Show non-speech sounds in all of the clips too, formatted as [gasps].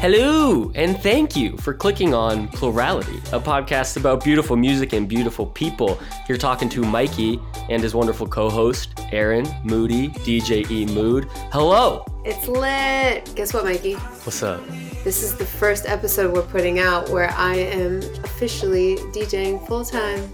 Hello, and thank you for clicking on Plurality, a podcast about beautiful music and beautiful people. You're talking to Mikey and his wonderful co host, Aaron Moody, DJ E Mood. Hello. It's lit. Guess what, Mikey? What's up? This is the first episode we're putting out where I am officially DJing full time.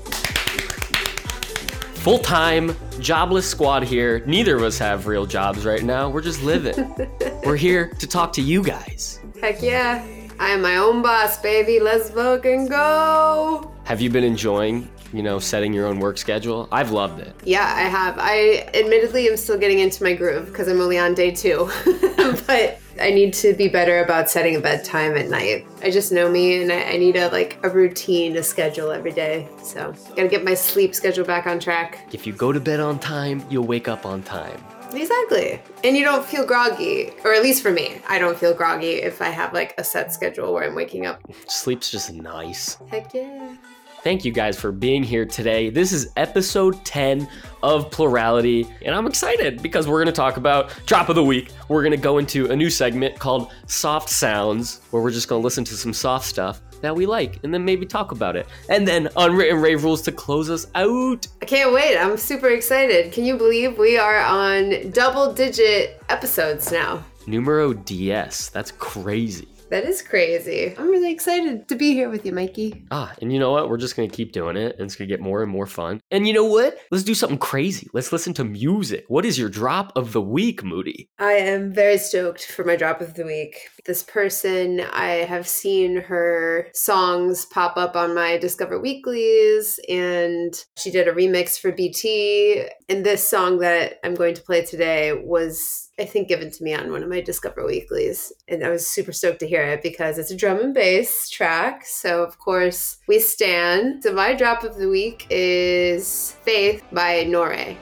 Full time, jobless squad here. Neither of us have real jobs right now. We're just living. [laughs] We're here to talk to you guys. Heck yeah. I am my own boss, baby. Let's fucking go. Have you been enjoying, you know, setting your own work schedule? I've loved it. Yeah, I have. I admittedly am still getting into my groove because I'm only on day two. [laughs] but I need to be better about setting a bedtime at night. I just know me and I, I need a like a routine, a schedule every day. So gotta get my sleep schedule back on track. If you go to bed on time, you'll wake up on time. Exactly. And you don't feel groggy, or at least for me, I don't feel groggy if I have like a set schedule where I'm waking up. Sleep's just nice. Heck yeah. Thank you guys for being here today. This is episode 10 of Plurality, and I'm excited because we're going to talk about Drop of the Week. We're going to go into a new segment called Soft Sounds, where we're just going to listen to some soft stuff that we like and then maybe talk about it. And then Unwritten Rave Rules to close us out. I can't wait. I'm super excited. Can you believe we are on double digit episodes now? Numero DS. That's crazy. That is crazy. I'm really excited to be here with you, Mikey. Ah, and you know what? We're just gonna keep doing it, and it's gonna get more and more fun. And you know what? Let's do something crazy. Let's listen to music. What is your drop of the week, Moody? I am very stoked for my drop of the week. This person, I have seen her songs pop up on my Discover Weeklies, and she did a remix for BT. And this song that I'm going to play today was I think given to me on one of my Discover Weeklies. And I was super stoked to hear it because it's a drum and bass track. So, of course, we stand. So, my drop of the week is Faith by Nourey.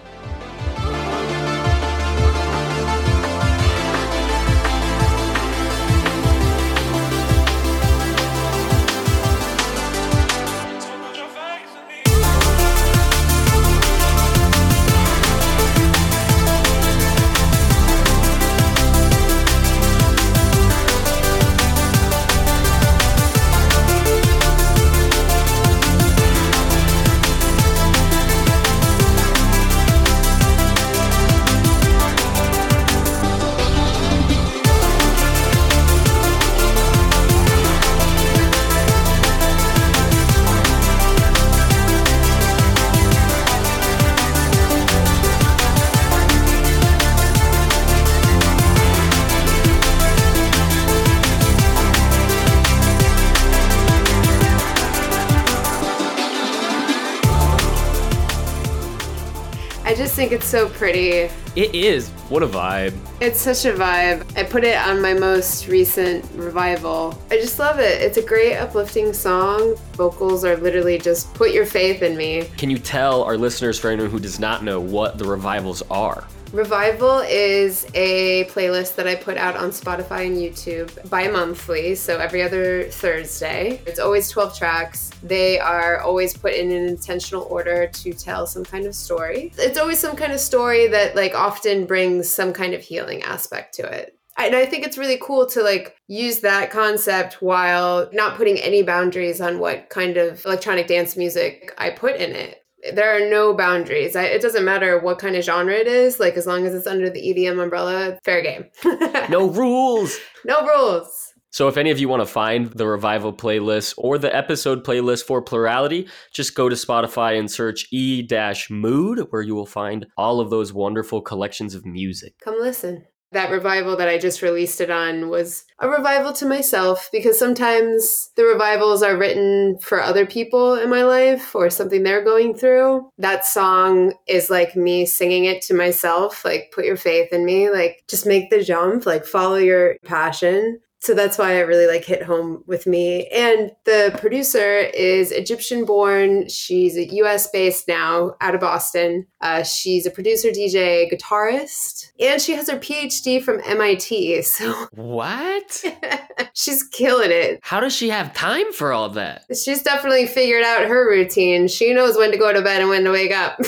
So pretty. It is. What a vibe. It's such a vibe. I put it on my most recent revival. I just love it. It's a great uplifting song. Vocals are literally just put your faith in me. Can you tell our listeners, for anyone who does not know, what the revivals are? Revival is a playlist that I put out on Spotify and YouTube bi monthly, so every other Thursday. It's always 12 tracks. They are always put in an intentional order to tell some kind of story. It's always some kind of story that, like, often brings some kind of healing aspect to it. And I think it's really cool to like use that concept while not putting any boundaries on what kind of electronic dance music I put in it there are no boundaries. I, it doesn't matter what kind of genre it is. Like as long as it's under the EDM umbrella, fair game. [laughs] no rules. No rules. So if any of you want to find the revival playlist or the episode playlist for plurality, just go to Spotify and search E-mood where you will find all of those wonderful collections of music. Come listen that revival that I just released it on was a revival to myself because sometimes the revivals are written for other people in my life or something they're going through. That song is like me singing it to myself, like, put your faith in me, like, just make the jump, like, follow your passion so that's why it really like hit home with me. And the producer is egyptian born. She's a us based now out of boston. Uh, she's a producer dj guitarist and she has her phd from mit so what? [laughs] she's killing it. How does she have time for all that? She's definitely figured out her routine. She knows when to go to bed and when to wake up.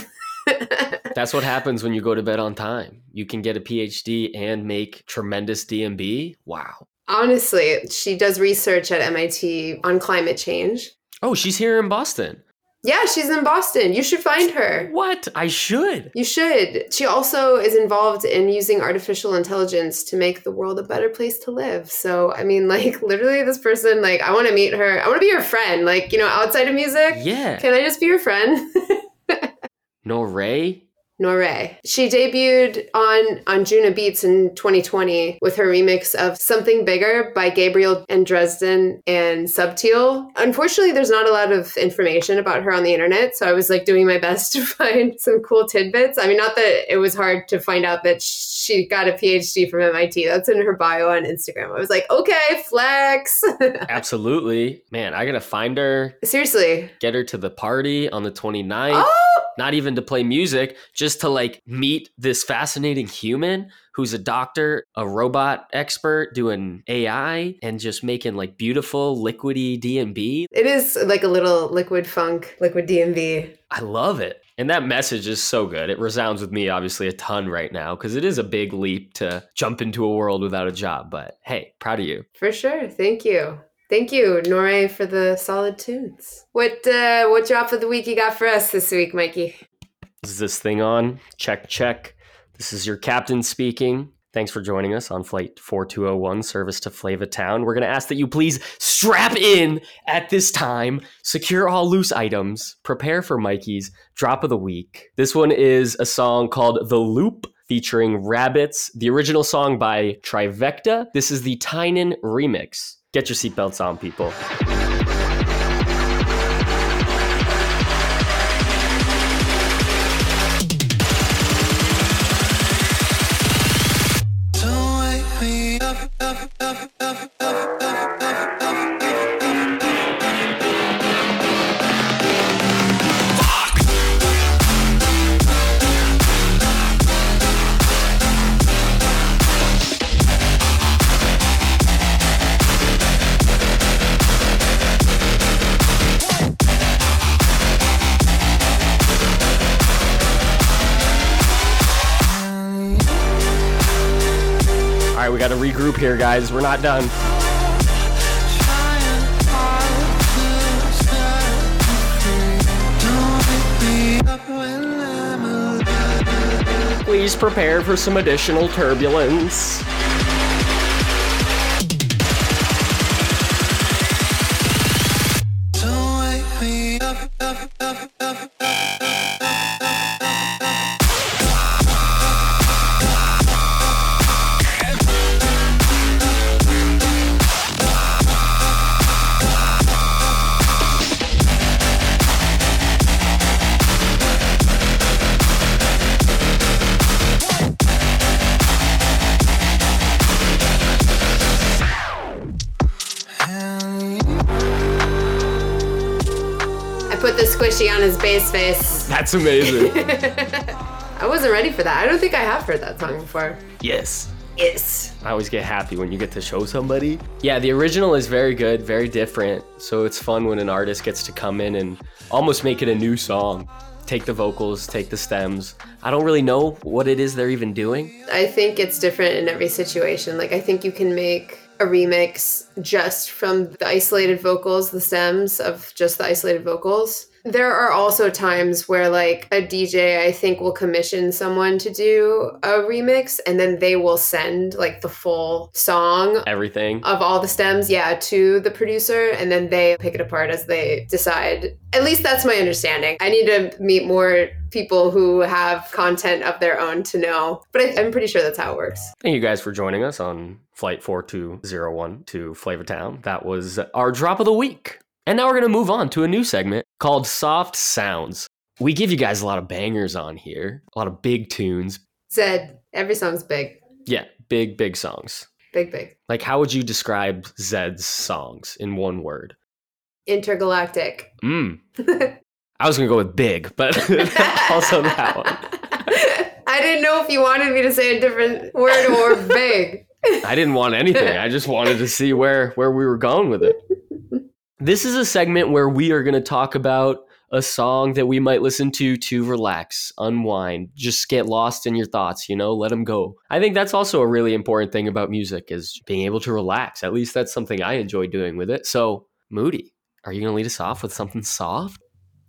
[laughs] That's what happens when you go to bed on time. You can get a PhD and make tremendous D&B. Wow. Honestly, she does research at MIT on climate change. Oh, she's here in Boston. Yeah, she's in Boston. You should find her. What? I should. You should. She also is involved in using artificial intelligence to make the world a better place to live. So, I mean, [laughs] like, literally, this person, like, I want to meet her. I want to be her friend. Like, you know, outside of music. Yeah. Can I just be your friend? [laughs] No Ray? Nourey. She debuted on on Juno Beats in 2020 with her remix of Something Bigger by Gabriel and Dresden and Subtil. Unfortunately, there's not a lot of information about her on the internet, so I was like doing my best [laughs] to find some cool tidbits. I mean, not that it was hard to find out that she got a PhD from MIT. That's in her bio on Instagram. I was like, okay, flex. [laughs] Absolutely. Man, I gotta find her, Seriously. get her to the party on the 29th. Oh, Not even to play music, just to like meet this fascinating human who's a doctor, a robot expert doing AI and just making like beautiful liquidy D&B. it is like a little liquid funk, liquid D&B. I love it. And that message is so good. It resounds with me obviously a ton right now because it is a big leap to jump into a world without a job. But hey, proud of you. For sure. Thank you. Thank you, Nourey, for the solid tunes. What uh, what drop of the week you got for us this week, Mikey? Is this thing on? Check, check. This is your captain speaking. Thanks for joining us on Flight 4201, service to Flava Town. We're going to ask that you please strap in at this time, secure all loose items, prepare for Mikey's drop of the week. This one is a song called The Loop featuring RBBTS, the original song by Trivecta. This is the Tynan remix. Get your seatbelts on, people. Don't wake me up, up, up, up, regroup here, guys. We're not done. Please prepare for some additional turbulence. Squishy on his bass face. That's amazing. [laughs] I wasn't ready for that. I don't think I have heard that song before. yes. Yes. I always get happy when you get to show somebody. Yeah, the original is very good, very different. So it's fun when an artist gets to come in and almost make it a new song. Take the vocals, take the stems. I don't really know what it is they're even doing. I think it's different in every situation. Like I think you can make a remix just from the isolated vocals, the stems of just the isolated vocals. There are also times where like a DJ I think will commission someone to do a remix and then they will send like the full song Everything. of all the stems, yeah, to the producer, and then they pick it apart as they decide. At least that's my understanding. I need to meet more people who have content of their own to know, but I, I'm pretty sure that's how it works. Thank you guys for joining us on Flight 4201 to Flavor Town. That was our drop of the week. And now we're going to move on to a new segment called Soft Sounds. We give you guys a lot of bangers on here, a lot of big tunes. Zedd, every song's big, Yeah, big, big songs. big, big. Like, how would you describe Zedd's songs in one word? Intergalactic. Mm. [laughs] I was going to go with big, but [laughs] also that one. [laughs] I didn't know if you wanted me to say a different word or big. I didn't want anything. I just wanted to see where where we were going with it. This is a segment where we are going to talk about a song that we might listen to to relax, unwind, just get lost in your thoughts, you know, let them go. I think that's also a really important thing about music is being able to relax. At least that's something I enjoy doing with it. So, Moody, are you going to lead us off with something soft?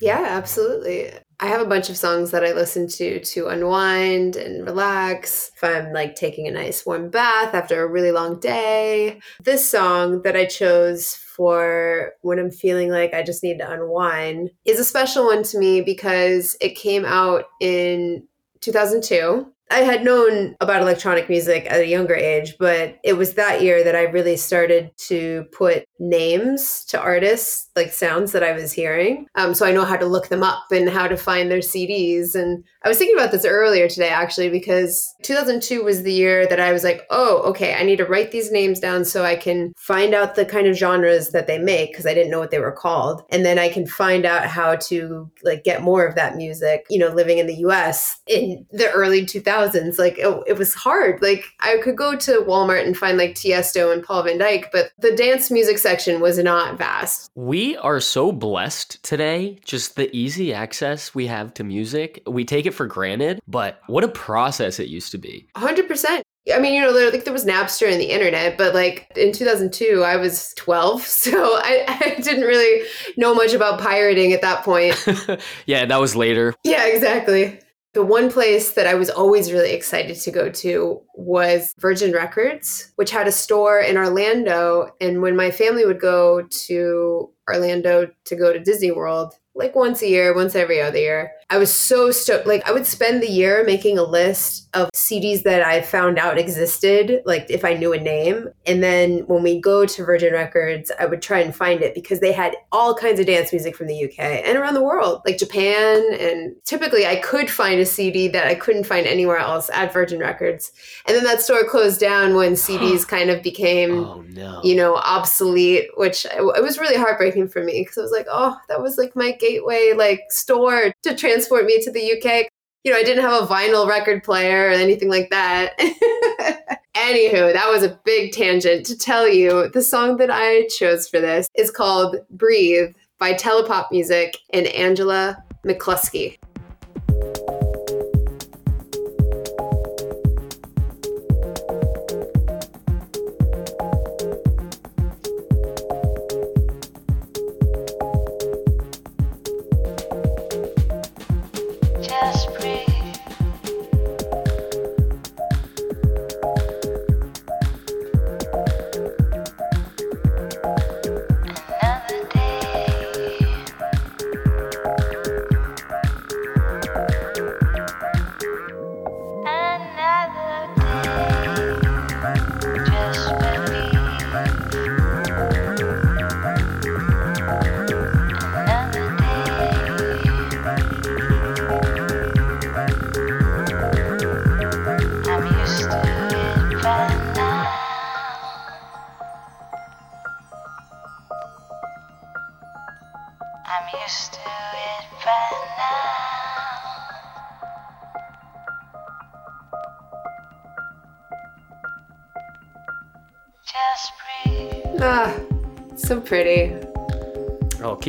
Yeah, absolutely. I have a bunch of songs that I listen to to unwind and relax. If I'm like taking a nice warm bath after a really long day. This song that I chose for when I'm feeling like I just need to unwind is a special one to me because it came out in 2002 I had known about electronic music at a younger age, but it was that year that I really started to put names to artists, like sounds that I was hearing. Um, so I know how to look them up and how to find their CDs. And I was thinking about this earlier today, actually, because 2002 was the year that I was like, oh, okay, I need to write these names down so I can find out the kind of genres that they make because I didn't know what they were called. And then I can find out how to like get more of that music, you know, living in the US in the early 2000s 2000s like it, it, was hard like i could go to walmart and find like tiesto and paul van dyk but the dance music section was not vast we are so blessed today just the easy access we have to music we take it for granted but what a process it used to be 100% I mean, you know, there, like there was Napster and the internet, but like in 2002, I was 12, [laughs] so I, I didn't really know much about pirating at that point. [laughs] yeah, that was later. Yeah, exactly. The one place that I was always really excited to go to was Virgin Records, which had a store in Orlando. And when my family would go to Orlando to go to Disney World, like once a year, once every other year. I was so stoked. Like, I would spend the year making a list of CDs that I found out existed, like if I knew a name. And then when we go to Virgin Records, I would try and find it because they had all kinds of dance music from the UK and around the world, like Japan. And typically I could find a CD that I couldn't find anywhere else at Virgin Records. And then that store closed down when [gasps] CDs kind of became, oh, no. you know, obsolete, which it was really heartbreaking for me because I was like, oh, that was like my gateway like store to transport me to the UK. You know, I didn't have a vinyl record player or anything like that. [laughs] Anywho, that was a big tangent to tell you the song that I chose for this is called Breathe by Télépopmusik and Angela McCluskey.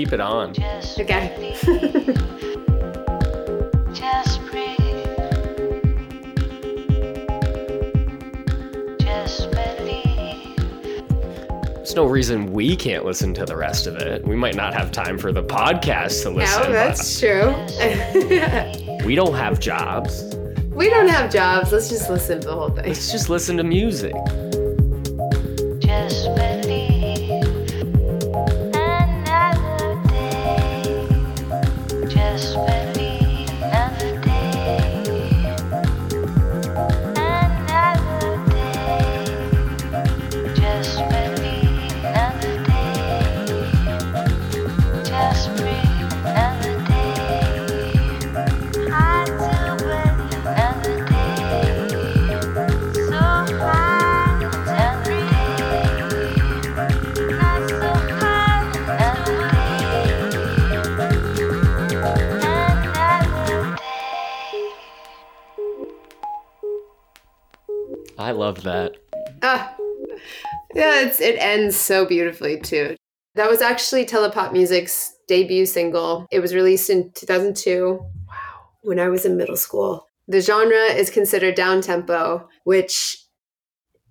Keep it on. Okay. There's no reason we can't listen to the rest of it. We might not have time for the podcast to listen. To. No, that's true. [laughs] we don't have jobs. We don't have jobs. Let's just listen to the whole thing. Let's just listen to music. Love that. Ah, yeah, it's, it ends so beautifully too. That was actually Télépopmusik's debut single. It was released in 2002 Wow. when I was in middle school. The genre is considered down tempo, which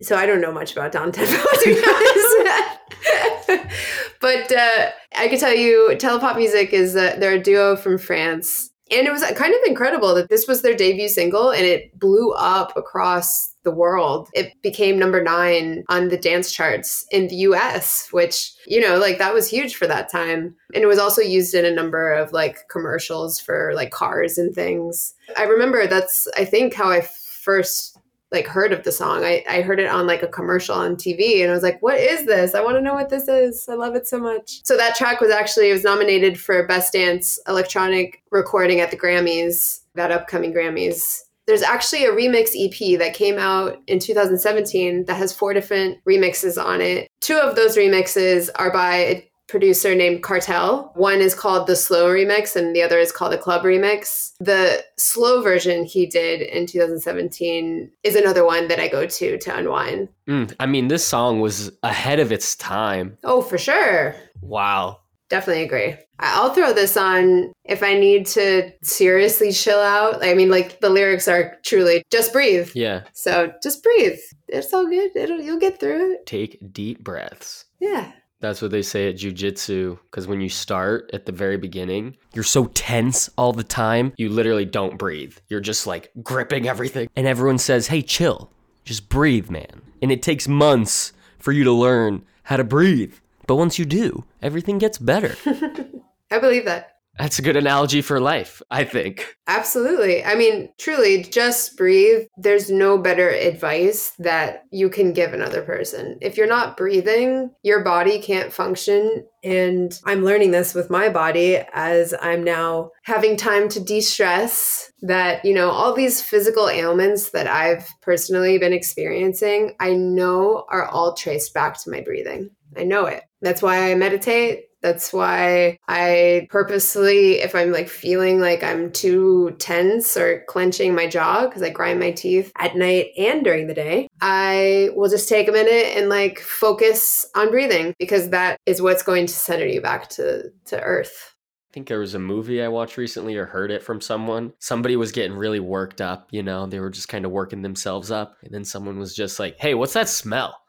so I don't know much about down tempo [laughs] to be honest. [laughs] but uh, I can tell you, Télépopmusik is uh, they're a duo from France, and it was kind of incredible that this was their debut single, and it blew up across the world. It became number nine on the dance charts in the US, which, you know, like that was huge for that time. And it was also used in a number of like commercials for like cars and things. I remember that's, I think, how I first like heard of the song. I, I heard it on like a commercial on TV and I was like, what is this? I want to know what this is. I love it so much. So that track was actually, it was nominated for Best Dance Electronic Recording at the Grammys, that upcoming Grammys. There's actually a remix EP that came out in 2017 that has four different remixes on it. Two of those remixes are by a producer named Cartel. One is called the slow remix and the other is called the club remix. The slow version he did in 2017 is another one that I go to to unwind. Mm, I mean, this song was ahead of its time. Oh, for sure. Wow. Definitely agree. I'll throw this on if I need to seriously chill out. I mean, like the lyrics are truly just breathe. Yeah. So just breathe. It's all good. It'll you'll get through it. Take deep breaths. Yeah. That's what they say at jujitsu. Because when you start at the very beginning, you're so tense all the time, you literally don't breathe. You're just like gripping everything. And everyone says, hey, chill. Just breathe, man. And it takes months for you to learn how to breathe. But once you do, everything gets better. [laughs] I believe that. That's a good analogy for life, I think. Absolutely. I mean, truly, just breathe. There's no better advice that you can give another person. If you're not breathing, your body can't function. And I'm learning this with my body as I'm now having time to de stress. That, you know, all these physical ailments that I've personally been experiencing, I know are all traced back to my breathing. I know it. That's why I meditate. That's why I purposely, if I'm like feeling like I'm too tense or clenching my jaw because I grind my teeth at night and during the day, I will just take a minute and like focus on breathing because that is what's going to center you back to, to earth. I think there was a movie I watched recently or heard it from someone. Somebody was getting really worked up, you know, they were just kind of working themselves up. And then someone was just like, hey, what's that smell?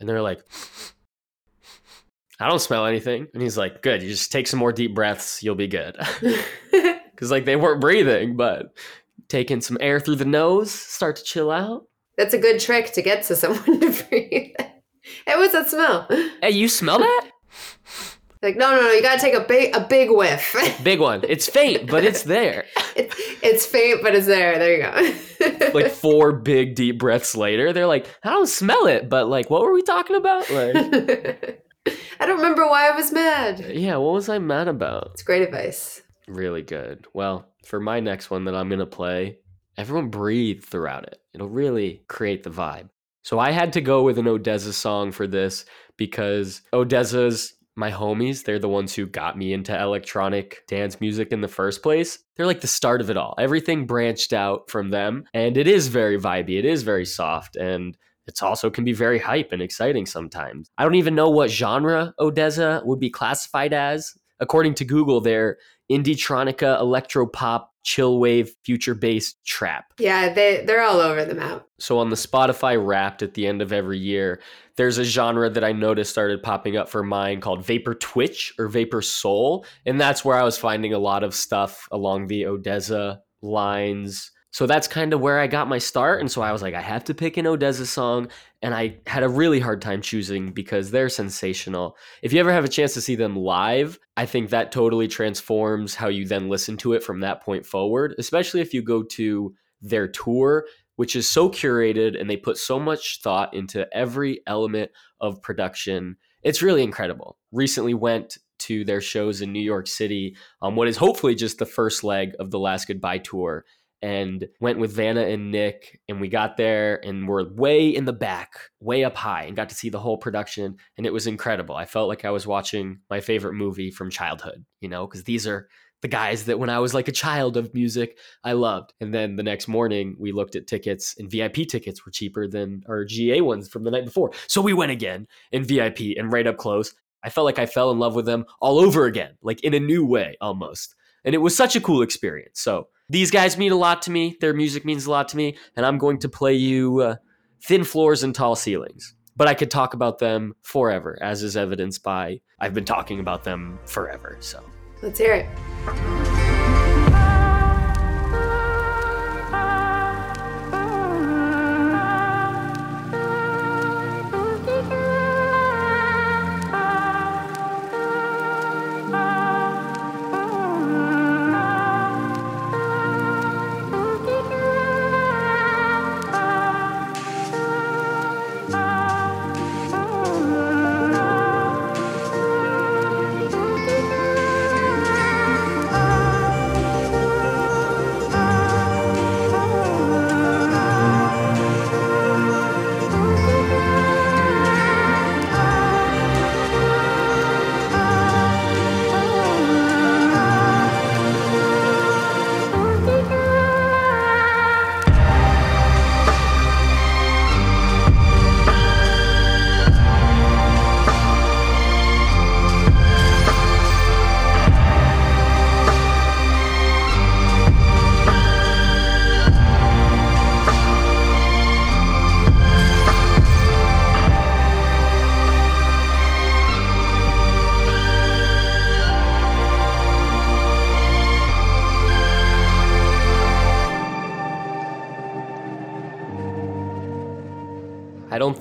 And they're like, I don't smell anything. And he's like, good, you just take some more deep breaths, you'll be good. [laughs] [laughs] Because, like, they weren't breathing, but taking some air through the nose, start to chill out. That's a good trick to get to someone [laughs] to breathe. hey, what's that smell? Hey, you smell that? Like, no, no, no, you gotta take a big, a big whiff. Big one. It's faint, but it's there. It, it's faint, but it's there. There you go. Like four big deep breaths later, they're like, I don't smell it, but like, what were we talking about? Like, [laughs] I don't remember why I was mad. Uh, yeah, what was I mad about? It's great advice. Really good. Well, for my next one that I'm going to play, everyone breathe throughout it. It'll really create the vibe. So I had to go with an Odesza song for this because Odesza's my homies. They're the ones who got me into electronic dance music in the first place. They're like the start of it all. Everything branched out from them, and it is very vibey. It is very soft, and it's also can be very hype and exciting sometimes. I don't even know what genre Odesza would be classified as. According to Google, they're indie-tronica, electro-pop, chill wave, future-bass trap. Yeah, they they're all over the map. So on the Spotify Wrapped at the end of every year, there's a genre that I noticed started popping up for mine called Vapor Twitch or Vapor Soul, and that's where I was finding a lot of stuff along the Odesza lines. So that's kind of where I got my start, and so I was like, I have to pick an Odesza song, and I had a really hard time choosing because they're sensational. If you ever have a chance to see them live, I think that totally transforms how you then listen to it from that point forward, especially if you go to their tour which is so curated and they put so much thought into every element of production. It's really incredible. Recently went to their shows in New York City on what is hopefully just the first leg of the Last Goodbye tour and went with Vanna and Nick and we got there and we're way in the back, way up high and got to see the whole production and it was incredible. I felt like I was watching my favorite movie from childhood, you know, cuz these are the guys that when I was like a child of music, I loved. And then the next morning, we looked at tickets, and VIP tickets were cheaper than our GA ones from the night before. So we went again in VIP and right up close. I felt like I fell in love with them all over again, like in a new way almost. And it was such a cool experience. So these guys mean a lot to me. Their music means a lot to me. And I'm going to play you uh, Thin Floors and Tall Ceilings. But I could talk about them forever, as is evidenced by I've been talking about them forever. So Let's hear it.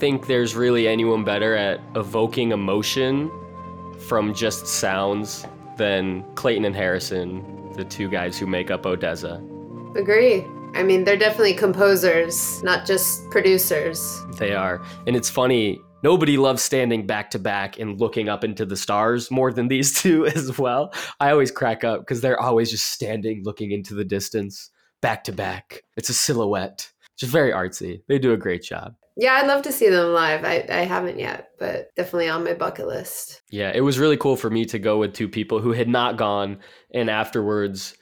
Think there's really anyone better at evoking emotion from just sounds than Clayton and Harrison, the two guys who make up Odesza. Agree. I mean, they're definitely composers, not just producers. They are. And it's funny, nobody loves standing back to back and looking up into the stars more than these [laughs] two as well. I always crack up because they're always just standing looking into the distance, back to back. It's a silhouette. Just very artsy. They do a great job. Yeah, I'd love to see them live. I, I haven't yet, but definitely on my bucket list. Yeah, it was really cool for me to go with two people who had not gone, and afterwards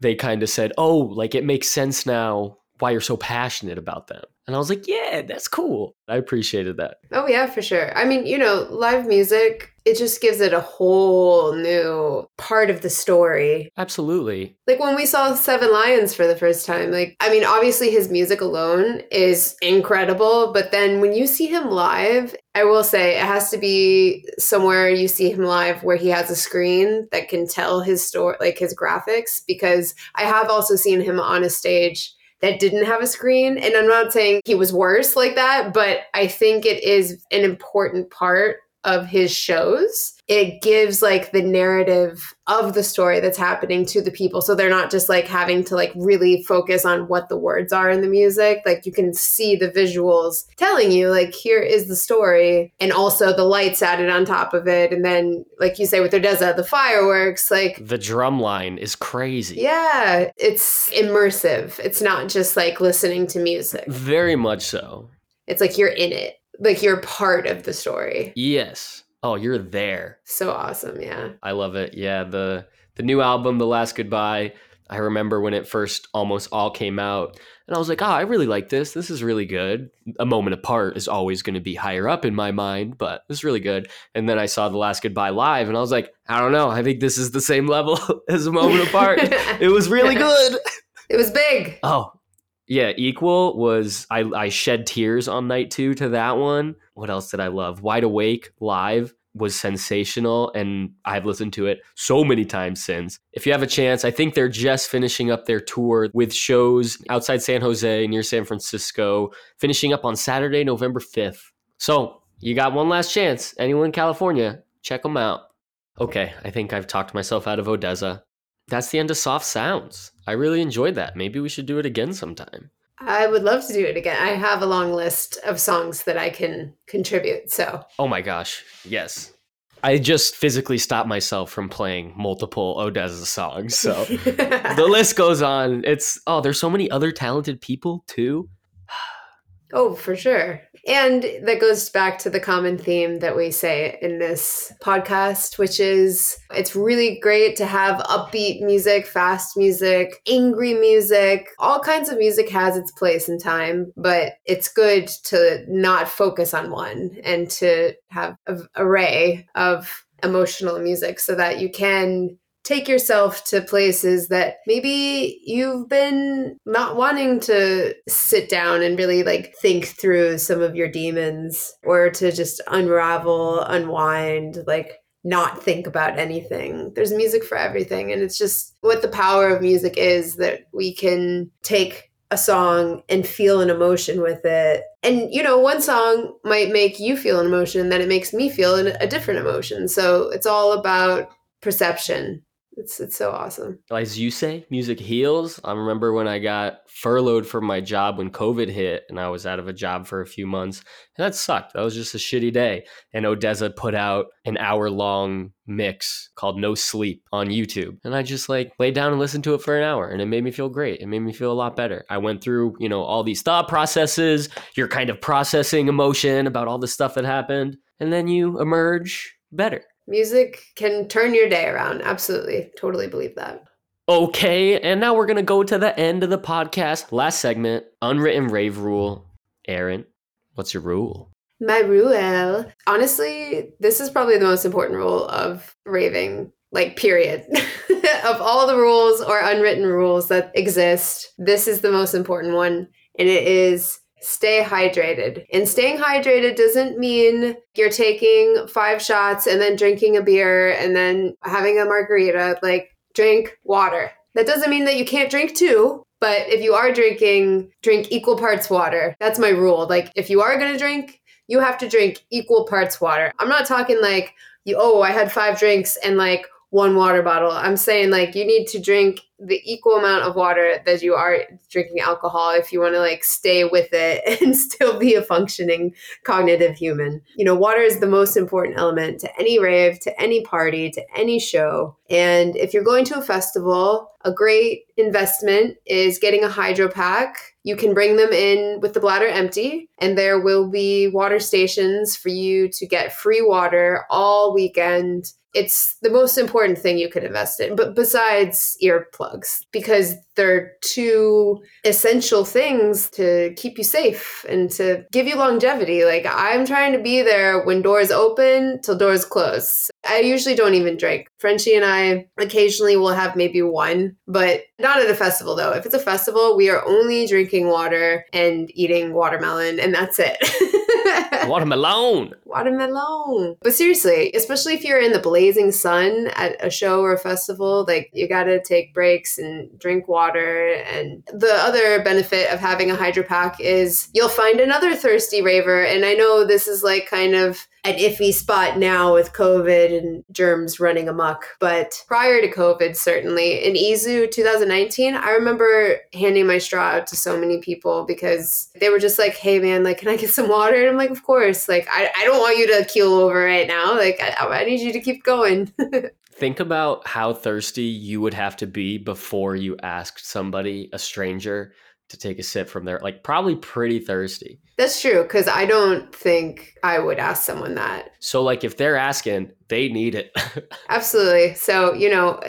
they kind of said, "Oh, like it makes sense now why you're so passionate about them." And I was like, "Yeah, that's cool." I appreciated that. Oh, yeah, for sure. I mean, you know, live music, it just gives it a whole new part of the story. Absolutely. Like when we saw Seven Lions for the first time, like, I mean, obviously his music alone is incredible, but then when you see him live, I will say it has to be somewhere you see him live where he has a screen that can tell his story, like his graphics, because I have also seen him on a stage that didn't have a screen. And I'm not saying he was worse like that, but I think it is an important part of his shows. It gives like the narrative of the story that's happening to the people. So they're not just like having to like really focus on what the words are in the music. Like you can see the visuals telling you, like, here is the story. And also the lights added on top of it. And then, like you say with Odesza, the fireworks, like, The drum line is crazy. yeah, it's immersive. It's not just like listening to music. Very much so. It's like you're in it. Like you're part of the story. Yes. Oh, you're there. So awesome, yeah. I love it. Yeah, the the new album, The Last Goodbye. I remember when it first almost all came out, and I was like, "Oh, I really like this. This is really good." A Moment Apart is always going to be higher up in my mind, but this is really good. And then I saw The Last Goodbye live, and I was like, "I don't know. I think this is the same level [laughs] as A Moment Apart. [laughs] it was really good." It was big. Oh, yeah. Equal was I, I shed tears on night two to that one. What else did I love? Wide Awake live was sensational, and I've listened to it so many times since. If you have a chance, I think they're just finishing up their tour with shows outside San Jose, near San Francisco, finishing up on Saturday, November 5th. So you got one last chance. Anyone in California, check them out. Okay, I think I've talked myself out of Odesza. That's the end of Soft Sounds. I really enjoyed that. Maybe we should do it again sometime. I would love to do it again. I have a long list of songs that I can contribute. So Oh my gosh, yes. I just physically stopped myself from playing multiple Odesza songs. So [laughs] the list goes on. It's, oh, there's so many other talented people too. Oh, for sure. And that goes back to the common theme that we say in this podcast, which is it's really great to have upbeat music, fast music, angry music. All kinds of music has its place and time, but it's good to not focus on one and to have an array of emotional music so that you can take yourself to places that maybe you've been not wanting to sit down and really like think through some of your demons or to just unravel, unwind, like not think about anything. There's music for everything. And it's just what the power of music is that we can take a song and feel an emotion with it. And, you know, one song might make you feel an emotion, then it makes me feel a different emotion. So it's all about perception. It's, it's so awesome. As you say, music heals. I remember when I got furloughed from my job when COVID hit and I was out of a job for a few months. And that sucked. That was just a shitty day. And Odesza put out an hour long mix called No Sleep on YouTube. And I just like laid down and listened to it for an hour and it made me feel great. It made me feel a lot better. I went through, you know, all these thought processes. You're kind of processing emotion about all the stuff that happened. And then you emerge better. Music can turn your day around. Absolutely. Totally believe that. Okay, and now we're gonna go to the end of the podcast. Last segment, unwritten rave rule. Aaron, what's your rule? My rule. Honestly, this is probably the most important rule of raving, like, period. [laughs] of all the rules or unwritten rules that exist, this is the most important one. And it is stay hydrated. And staying hydrated doesn't mean you're taking five shots and then drinking a beer and then having a margarita. Like, drink water. That doesn't mean that you can't drink too. But if you are drinking, drink equal parts water. That's my rule. Like, if you are going to drink, you have to drink equal parts water. I'm not talking like, you, oh, I had five drinks and like one water bottle. I'm saying like you need to drink the equal amount of water that you are drinking alcohol if you want to like stay with it [laughs] and still be a functioning cognitive human. You know, water is the most important element to any rave, to any party, to any show. And if you're going to a festival, a great investment is getting a hydro pack. You can bring them in with the bladder empty, and there will be water stations for you to get free water all weekend it's the most important thing you could invest in but besides earplugs because they're two essential things to keep you safe and to give you longevity. Like i'm trying to be there when doors open till doors close. I usually don't even drink. Frenchie and i occasionally will have maybe one but not at a festival though. If it's a festival we are only drinking water and eating watermelon and that's it. [laughs] Watermelon. watermelon. But seriously, especially if you're in the blazing sun at a show or a festival, like you got to take breaks and drink water. And the other benefit of having a hydro pack is you'll find another thirsty raver. And I know this is like kind of an iffy spot now with COVID and germs running amok. But prior to COVID, certainly in EZoo 2019, I remember handing my straw out to so many people because they were just like, hey man, like, can I get some water? And I'm like, of course. Like, I, I don't want you to keel over right now. Like, I, I need you to keep going. [laughs] Think about how thirsty you would have to be before you asked somebody, a stranger, to take a sip from there. Like, probably pretty thirsty. That's true because I don't think I would ask someone that. So, like, if they're asking, they need it. [laughs] Absolutely. So, you know,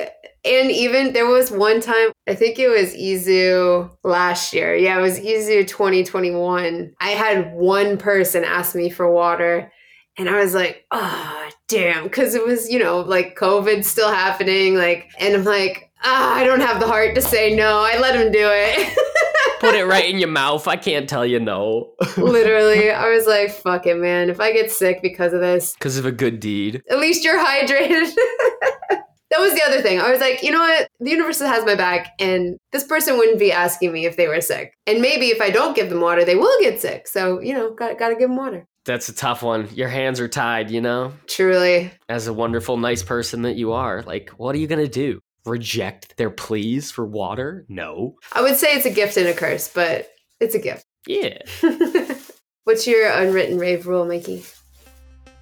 and even there was one time, I think it was EZoo last year. Yeah, it was EZoo 2021. I had one person ask me for water, and I was like, oh, damn. Because it was, you know, like COVID still happening. Like, and I'm like, ah, I don't have the heart to say no. I let him do it. [laughs] Put it right in your mouth. I can't tell you no. [laughs] Literally, I was like, fuck it, man. If I get sick because of this, Because of a good deed. at least you're hydrated. [laughs] that was the other thing. I was like, you know what? The universe has my back, and this person wouldn't be asking me if they were sick. And maybe if I don't give them water, they will get sick. So, you know, got, got to give them water. That's a tough one. Your hands are tied, you know? Truly. As a wonderful, nice person that you are. Like, what are you going to do? Reject their pleas for water? No. I would say it's a gift and a curse, but it's a gift. Yeah. [laughs] What's your unwritten rave rule, Mikey?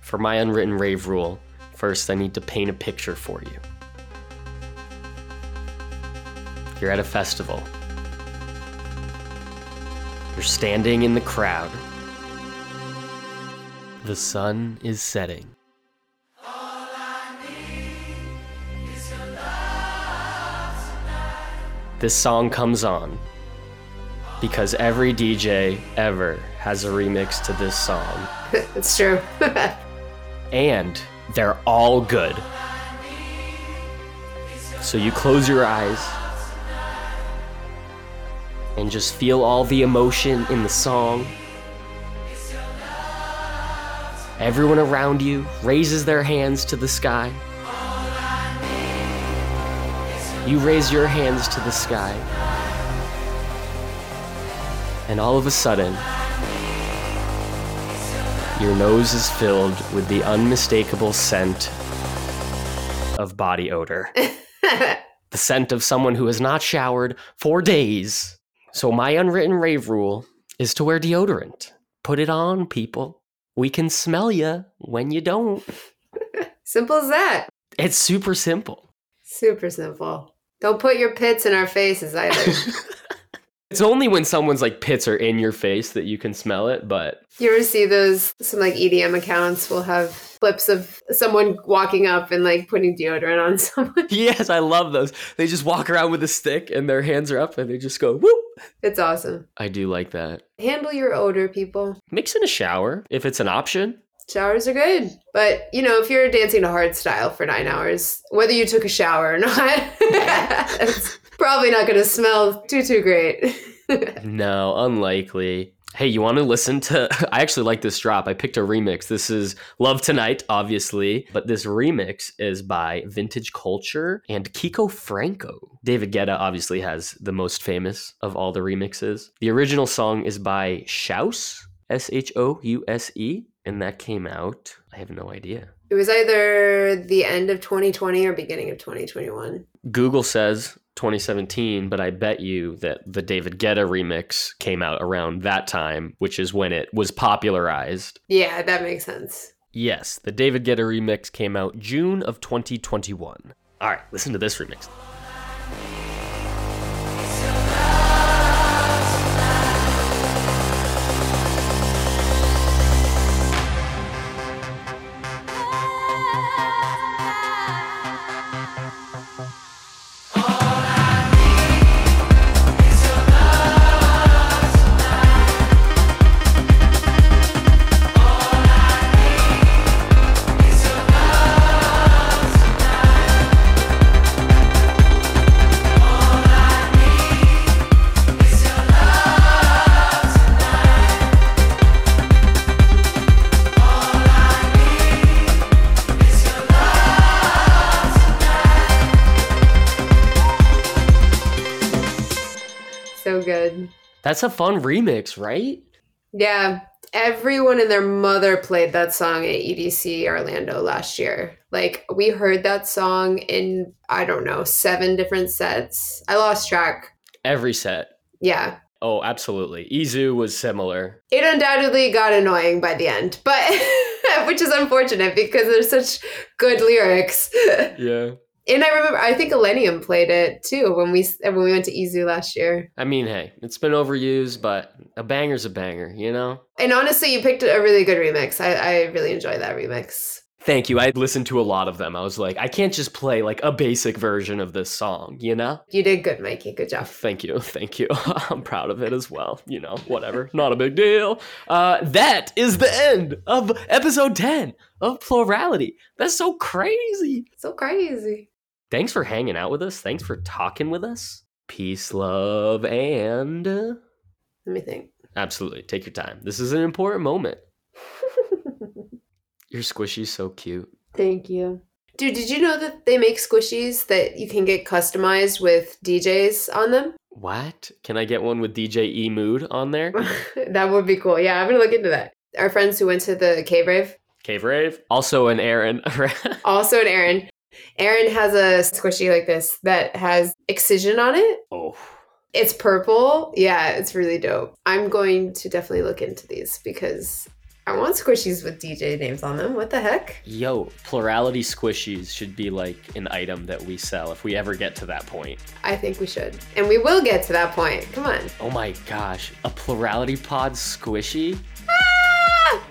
For my unwritten rave rule, first I need to paint a picture for you. You're at a festival. You're standing in the crowd. The sun is setting. This song comes on because every DJ ever has a remix to this song. [laughs] it's true. [laughs] And they're all good. So you close your eyes and just feel all the emotion in the song. Everyone around you raises their hands to the sky. You raise your hands to the sky. And all of a sudden, your nose is filled with the unmistakable scent of body odor. [laughs] the scent of someone who has not showered for days. So, my unwritten rave rule is to wear deodorant. Put it on, people. We can smell you when you don't. [laughs] Simple as that. It's super simple. Super simple. Don't put your pits in our faces either. [laughs] It's only when someone's like pits are in your face that you can smell it, but you ever see those? Some like EDM accounts will have clips of someone walking up and like putting deodorant on [laughs] someone. yes, I love those. They just walk around with a stick and their hands are up and they just go whoop. It's awesome. I do like that. Handle your odor, people. Mix in a shower if it's an option. Showers are good. But, you know, if you're dancing to hard style for nine hours, whether you took a shower or [laughs] not, [laughs] it's probably not going to smell too, too great. [laughs] no, unlikely. Hey, you want to listen to? [laughs] I actually like this drop. I picked a remix. This is Love Tonight, obviously, but this remix is by Vintage Culture and Kiko Franco. David Guetta obviously has the most famous of all the remixes. The original song is by Shouse, S H O U S E, and that came out. I have no idea. It was either the end of 2020 or beginning of 2021. Google says 2017, but I bet you that the David Guetta remix came out around that time, which is when it was popularized. Yeah, that makes sense. Yes, the David Guetta remix came out June of 2021. All right, listen to this remix. So good. That's a fun remix, right? Yeah. Everyone and their mother played that song at EDC Orlando last year. Like, we heard that song in, I don't know, seven different sets. I lost track. Every set. Yeah. Oh, absolutely. EZoo was similar. It undoubtedly got annoying by the end, but [laughs] which is unfortunate because there's such good lyrics. [laughs] Yeah. And I remember, I think Illenium played it too when we when we went to EZoo last year. I mean, hey, it's been overused, but a banger's a banger, you know? And honestly, you picked a really good remix. I, I really enjoy that remix. Thank you. I listened to a lot of them. I was like, I can't just play like a basic version of this song, you know? You did good, Mikey. Good job. Thank you. [laughs] Thank you. [laughs] I'm proud of it as well. You know, whatever. Not a big deal. Uh, that is the end of episode 10 of Plurality. That's so crazy. So crazy. Thanks for hanging out with us. Thanks for talking with us. Peace, love, and. uh, Let me think. Absolutely. Take your time. This is an important moment. [laughs] Your squishy's so cute. Thank you. Dude, did you know that they make squishies that you can get customized with DJs on them? What? Can I get one with DJ E Mood on there? [laughs] that would be cool. Yeah, I'm gonna look into that. Our friends who went to the cave rave, Cave Rave? Also an Aaron. [laughs] also an Aaron. Aaron has a squishy like this that has Excision on it. oh. It's purple. Yeah, it's really dope. I'm going to definitely look into these because I want squishies with DJ names on them. What the heck? Yo, plurality squishies should be like an item that we sell if we ever get to that point. I think we should. And we will get to that point. Come on. Oh my gosh, a plurality pod squishy? Ah!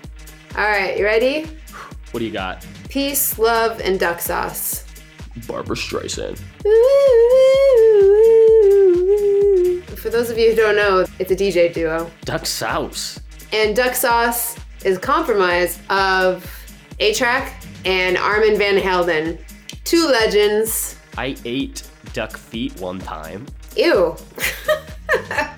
All right, you ready? What do you got? Peace, love, and duck sauce. Barbra Streisand. For those of you who don't know, it's a DJ duo. Duck sauce. And duck sauce is compromise of A-Trak and Armand van Helden. Two legends. I ate duck feet one time. Ew. [laughs]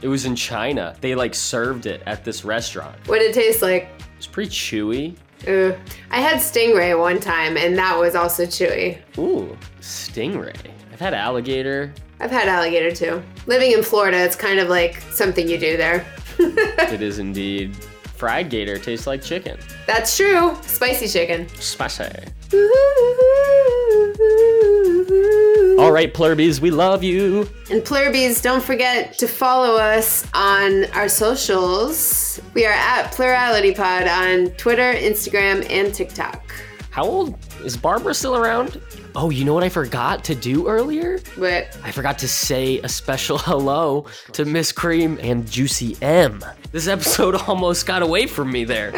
It was in China. They like served it at this restaurant. what did it taste like? It's pretty chewy. Ugh. I had stingray one time, and that was also chewy. Ooh, stingray. I've had alligator. I've had alligator too. Living in Florida, it's kind of like something you do there. [laughs] It is indeed. Fried gator tastes like chicken. That's true. Spicy chicken. Spicy. [laughs] All right, plurbies, we love you. And Plurbies, don't forget to follow us on our socials. We are at Plurality Pod on Twitter, Instagram, and TikTok. How old is Barbra still around? Oh, you know what I forgot to do earlier? But I forgot to say a special [laughs] hello to Miss Cream and Juicy M. This episode [laughs] almost got away from me there.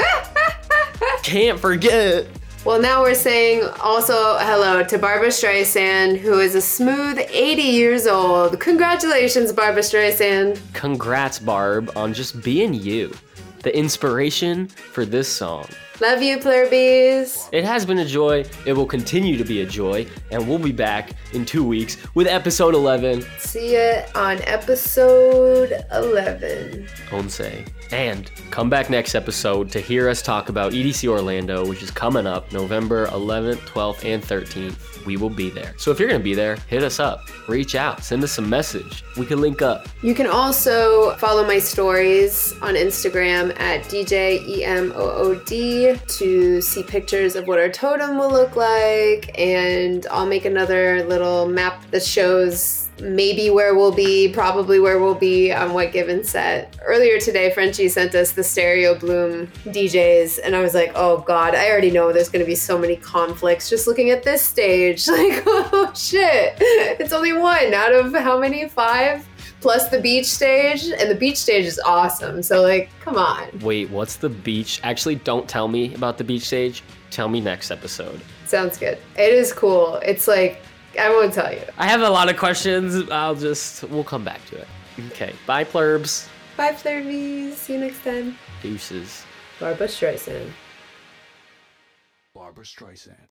Can't forget. Well, now we're saying also hello to Barbra Streisand, who is a smooth 80 years old. Congratulations, Barbra Streisand. Congrats, Barb, on just being you. The inspiration for this song. Love you, Plurbies. It has been a joy. It will continue to be a joy. And we'll be back in two weeks with episode 11. See ya on episode 11. Onse. And come back next episode to hear us talk about EDC Orlando, which is coming up November 11th, 12th, and 13th. We will be there. So if you're going to be there, hit us up, reach out, send us a message. We can link up. You can also follow my stories on Instagram at DJEMOOD to see pictures of what our totem will look like. And I'll make another little map that shows maybe where we'll be, probably where we'll be on what given set. Earlier today, Frenchie sent us the Stereo Bloom DJs, and I was like, oh god, I already know there's gonna be so many conflicts just looking at this stage. [laughs] Like, oh shit, it's only one out of how many? Five? Plus the beach stage, and the beach stage is awesome. So, like, come on. Wait, what's the beach? Actually, don't tell me about the beach stage. Tell me next episode. Sounds good. It is cool. It's like, I won't tell you. I have a lot of questions. I'll just, we'll come back to it. Okay. Bye, plurbs. Bye, Flurbies. See you next time. Deuces. Barbra Streisand. Barbra Streisand.